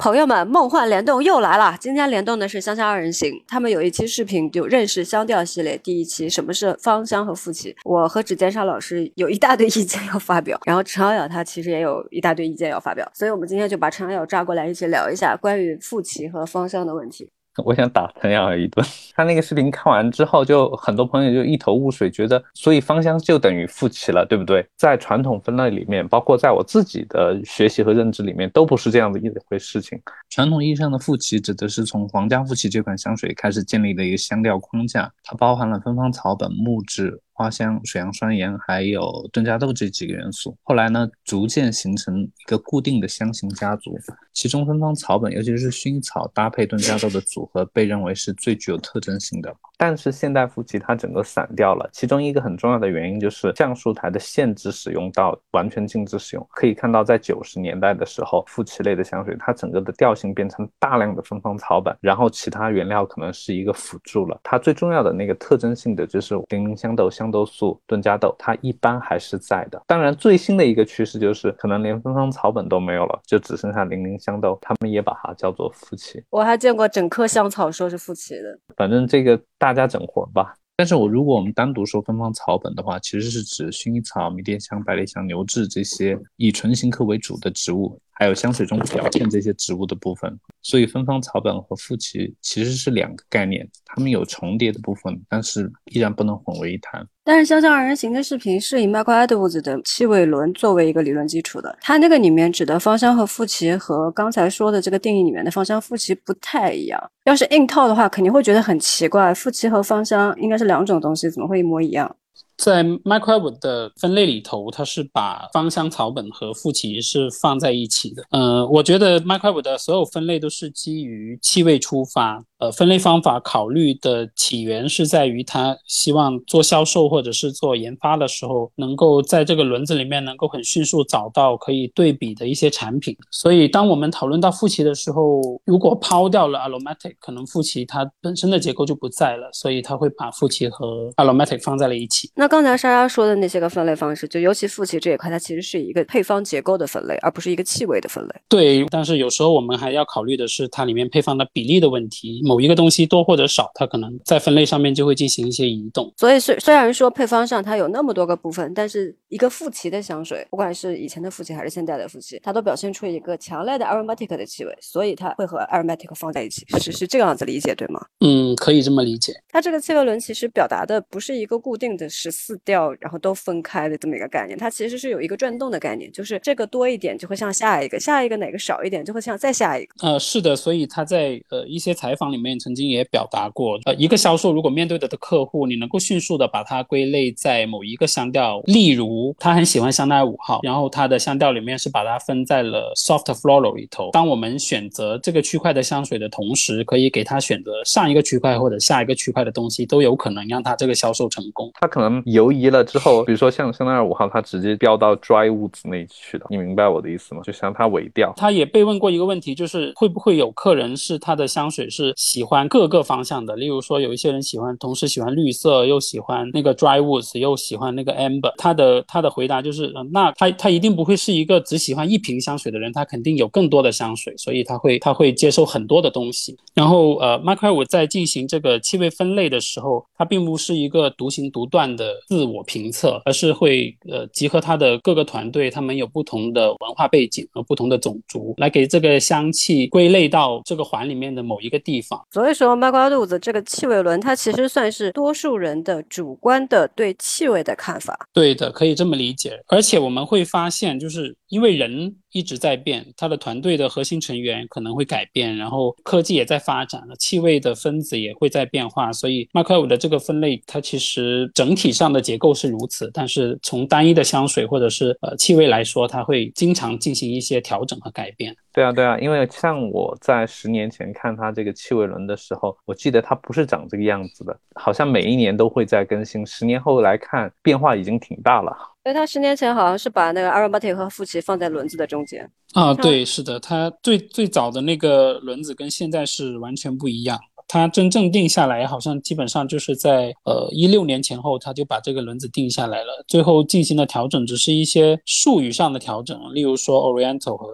朋友们，梦幻联动又来了！今天联动的是香香二人行，他们有一期视频就认识香调系列第一期，什么是芳香和馥奇。我和指尖沙老师有一大堆意见要发表，然后陈瑶瑶她其实也有一大堆意见要发表，所以我们今天就把陈瑶瑶抓过来一起聊一下关于馥奇和芳香的问题。我想打陈瑶瑶一顿。他那个视频看完之后，就很多朋友就一头雾水，觉得所以芳香就等于复奇了，对不对？在传统分类里面，包括在我自己的学习和认知里面，都不是这样的一回事情。传统意义上的复奇，指的是从皇家复奇这款香水开始建立的一个香调框架，它包含了芬芳草本、木质。花香、水杨酸盐还有顿加豆这几个元素，后来呢，逐渐形成一个固定的香型家族，其中芬芳草本，尤其是薰衣草搭配顿加豆的组合，被认为是最具有特征性的。但是现代馥奇它整个散掉了，其中一个很重要的原因就是橡树台的限制使用到完全禁止使用。可以看到，在九十年代的时候，馥奇类的香水它整个的调性变成大量的芬芳草本，然后其他原料可能是一个辅助了。它最重要的那个特征性的就是零陵香豆、香豆素、顿加豆，它一般还是在的。当然，最新的一个趋势就是可能连芬芳草本都没有了，就只剩下零零香豆，他们也把它叫做复奇。我还见过整棵香草说是复奇的，反正这个大。大家整活吧。但是我如果我们单独说芬芳草本的话，其实是指薰衣草、迷迭香、百里香、牛至这些以唇形科为主的植物。还有香水中表现这些植物的部分，所以芬芳草本和馥奇其实是两个概念，它们有重叠的部分，但是依然不能混为一谈。但是香香二人行的视频是以 Michael Edwards 的气味轮作为一个理论基础的，它那个里面指的芳香和馥奇和刚才说的这个定义里面的芳香、馥奇不太一样。要是硬套的话，肯定会觉得很奇怪，馥奇和芳香应该是两种东西，怎么会一模一样？在 Microbe 的分类里头，它是把芳香草本和复奇是放在一起的。呃，我觉得 Microbe 的所有分类都是基于气味出发。呃，分类方法考虑的起源是在于他希望做销售或者是做研发的时候，能够在这个轮子里面能够很迅速找到可以对比的一些产品。所以，当我们讨论到复奇的时候，如果抛掉了 aromatic，可能复奇它本身的结构就不在了，所以他会把复奇和 aromatic 放在了一起。那刚才莎莎说的那些个分类方式，就尤其复奇这一块，它其实是一个配方结构的分类，而不是一个气味的分类。对，但是有时候我们还要考虑的是它里面配方的比例的问题。某一个东西多或者少，它可能在分类上面就会进行一些移动。所以虽虽然说配方上它有那么多个部分，但是一个富奇的香水，不管是以前的富奇还是现在的富奇，它都表现出一个强烈的 aromatic 的气味，所以它会和 aromatic 放在一起，是是这个样子理解对吗？嗯，可以这么理解。它这个气味轮其实表达的不是一个固定的十四调，然后都分开的这么一个概念，它其实是有一个转动的概念，就是这个多一点就会像下一个，下一个哪个少一点就会像再下一个。呃，是的，所以他在呃一些采访里面曾经。也表达过，呃，一个销售如果面对的的客户，你能够迅速的把它归类在某一个香调，例如他很喜欢香奈儿五号，然后他的香调里面是把它分在了 soft floral 里头。当我们选择这个区块的香水的同时，可以给他选择上一个区块或者下一个区块的东西，都有可能让他这个销售成功。他可能犹疑了之后，比如说像香奈儿五号，他直接标到 dry woods 那去了，你明白我的意思吗？就像他尾调。他也被问过一个问题，就是会不会有客人是他的香水是喜欢。各个方向的，例如说，有一些人喜欢，同时喜欢绿色，又喜欢那个 dry woods，又喜欢那个 amber。他的他的回答就是，那他他一定不会是一个只喜欢一瓶香水的人，他肯定有更多的香水，所以他会他会接受很多的东西。然后呃 m i c e 在进行这个气味分类的时候，他并不是一个独行独断的自我评测，而是会呃集合他的各个团队，他们有不同的文化背景和不同的种族，来给这个香气归类到这个环里面的某一个地方。所以。说麦瓜肚子这个气味轮，它其实算是多数人的主观的对气味的看法。对的，可以这么理解。而且我们会发现，就是因为人。一直在变，它的团队的核心成员可能会改变，然后科技也在发展了，气味的分子也会在变化，所以 Macau 的这个分类，它其实整体上的结构是如此，但是从单一的香水或者是呃气味来说，它会经常进行一些调整和改变。对啊，对啊，因为像我在十年前看它这个气味轮的时候，我记得它不是长这个样子的，好像每一年都会在更新，十年后来看变化已经挺大了。所以他十年前好像是把那个 aromatic 和富奇放在轮子的中间啊，对，是的，他最最早的那个轮子跟现在是完全不一样。它真正定下来，好像基本上就是在呃一六年前后，它就把这个轮子定下来了。最后进行的调整只是一些术语上的调整，例如说 Oriental 和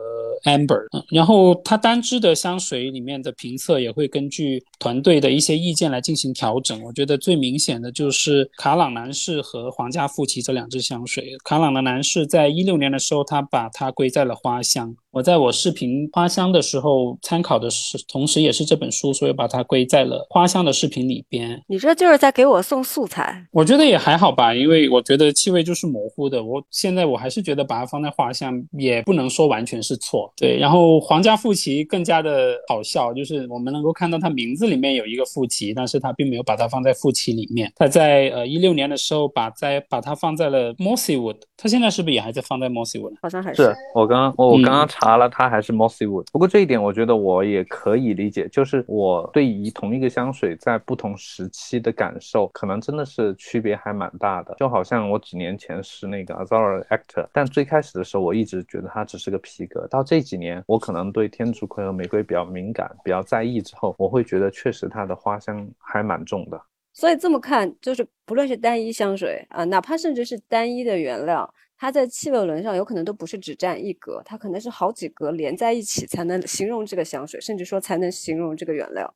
Amber。嗯然后它单支的香水里面的评测也会根据团队的一些意见来进行调整。我觉得最明显的就是卡朗男士和皇家富奇这两支香水。卡朗的男士在一六年的时候，他把它归在了花香。我在我视频花香的时候参考的是，同时也是这本书，所以把它归在了花香的视频里边。你这就是在给我送素材。我觉得也还好吧，因为我觉得气味就是模糊的。我现在我还是觉得把它放在花香也不能说完全是错。对，然后皇家富奇更加的好笑，就是我们能够看到它名字里面有一个富奇，但是它并没有把它放在富奇里面。它在呃一六年的时候把在把它放在了 Mossywood，它现在是不是也还在放在 Mossywood？好像还是。是我刚刚我我刚刚查。查了，它还是 Mossy Wood。不过这一点，我觉得我也可以理解，就是我对于同一个香水在不同时期的感受，可能真的是区别还蛮大的。就好像我几年前是那个 Azora Actor，但最开始的时候，我一直觉得它只是个皮革。到这几年，我可能对天竺葵和玫瑰比较敏感，比较在意之后，我会觉得确实它的花香还蛮重的。所以这么看，就是不论是单一香水啊，哪怕甚至是单一的原料。它在气味轮上有可能都不是只占一格，它可能是好几格连在一起才能形容这个香水，甚至说才能形容这个原料。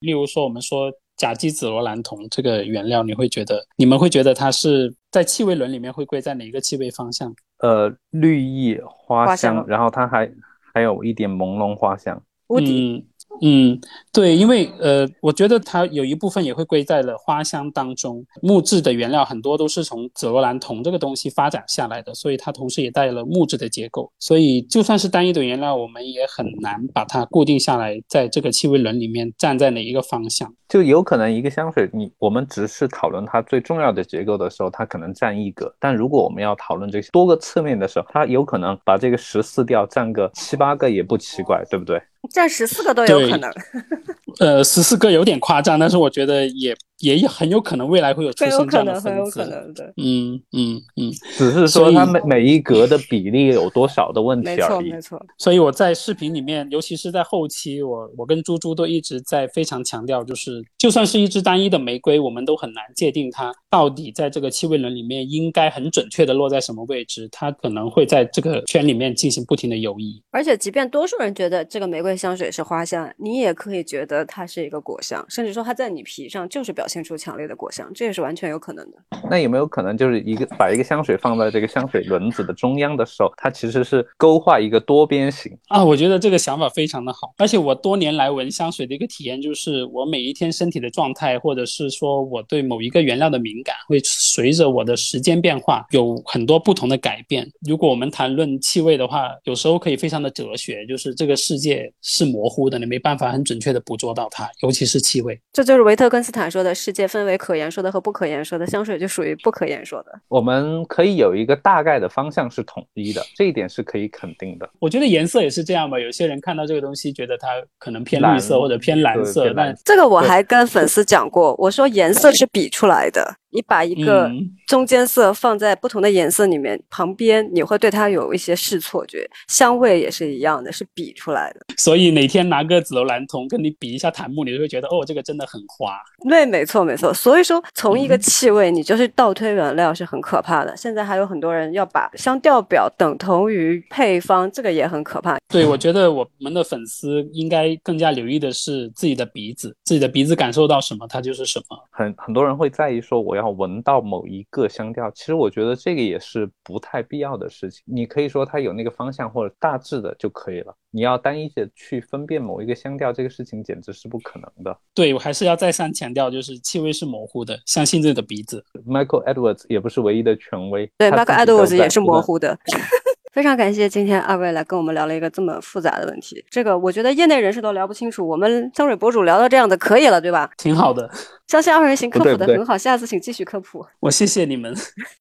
例如说，我们说甲基紫罗兰酮这个原料，你会觉得你们会觉得它是在气味轮里面会归在哪一个气味方向？呃，绿意花香，然后它还还有一点朦胧花香。嗯。嗯，对，因为呃，我觉得它有一部分也会归在了花香当中。木质的原料很多都是从紫罗兰酮这个东西发展下来的，所以它同时也带了木质的结构。所以就算是单一的原料，我们也很难把它固定下来，在这个气味轮里面站在哪一个方向。就有可能一个香水，你我们只是讨论它最重要的结构的时候，它可能占一格；但如果我们要讨论这些多个侧面的时候，它有可能把这个十四调占个七八个也不奇怪，对不对？占十四个都有可能，呃，十四个有点夸张，但是我觉得也。也很有可能未来会有出现这样的分子，嗯嗯嗯，只是说它每每一格的比例有多少的问题而已。没错没错。所以我在视频里面，尤其是在后期，我我跟猪猪都一直在非常强调，就是就算是一支单一的玫瑰，我们都很难界定它到底在这个气味轮里面应该很准确的落在什么位置，它可能会在这个圈里面进行不停的游移。而且，即便多数人觉得这个玫瑰香水是花香，你也可以觉得它是一个果香，甚至说它在你皮上就是表。现出强烈的果香，这也是完全有可能的。那有没有可能就是一个把一个香水放在这个香水轮子的中央的时候，它其实是勾画一个多边形啊？我觉得这个想法非常的好。而且我多年来闻香水的一个体验就是，我每一天身体的状态，或者是说我对某一个原料的敏感，会随着我的时间变化有很多不同的改变。如果我们谈论气味的话，有时候可以非常的哲学，就是这个世界是模糊的，你没办法很准确的捕捉到它，尤其是气味。这就是维特根斯坦说的。世界分为可言说的和不可言说的，香水就属于不可言说的。我们可以有一个大概的方向是统一的，这一点是可以肯定的。我觉得颜色也是这样吧，有些人看到这个东西觉得它可能偏绿色或者偏蓝色，但这个我还跟粉丝讲过，我说颜色是比出来的。你把一个中间色放在不同的颜色里面，旁边你会对它有一些视错觉。香味也是一样的，是比出来的。所以哪天拿个紫罗兰酮跟你比一下檀木，你就会觉得哦，这个真的很花。对，没错没错。所以说，从一个气味，你就是倒推原料是很可怕的。现在还有很多人要把香调表等同于配方，这个也很可怕。对，我觉得我们的粉丝应该更加留意的是自己的鼻子，自己的鼻子感受到什么，它就是什么。很很多人会在意说我要。要闻到某一个香调，其实我觉得这个也是不太必要的事情。你可以说它有那个方向或者大致的就可以了。你要单一的去分辨某一个香调，这个事情简直是不可能的。对我还是要再三强调，就是气味是模糊的，相信自己的鼻子。Michael Edwards 也不是唯一的权威，对，Michael Edwards 也是模糊的。非常感谢今天二位来跟我们聊了一个这么复杂的问题，这个我觉得业内人士都聊不清楚，我们香水博主聊到这样的可以了，对吧？挺好的，相信二人行科普的很好，下次请继续科普。我谢谢你们。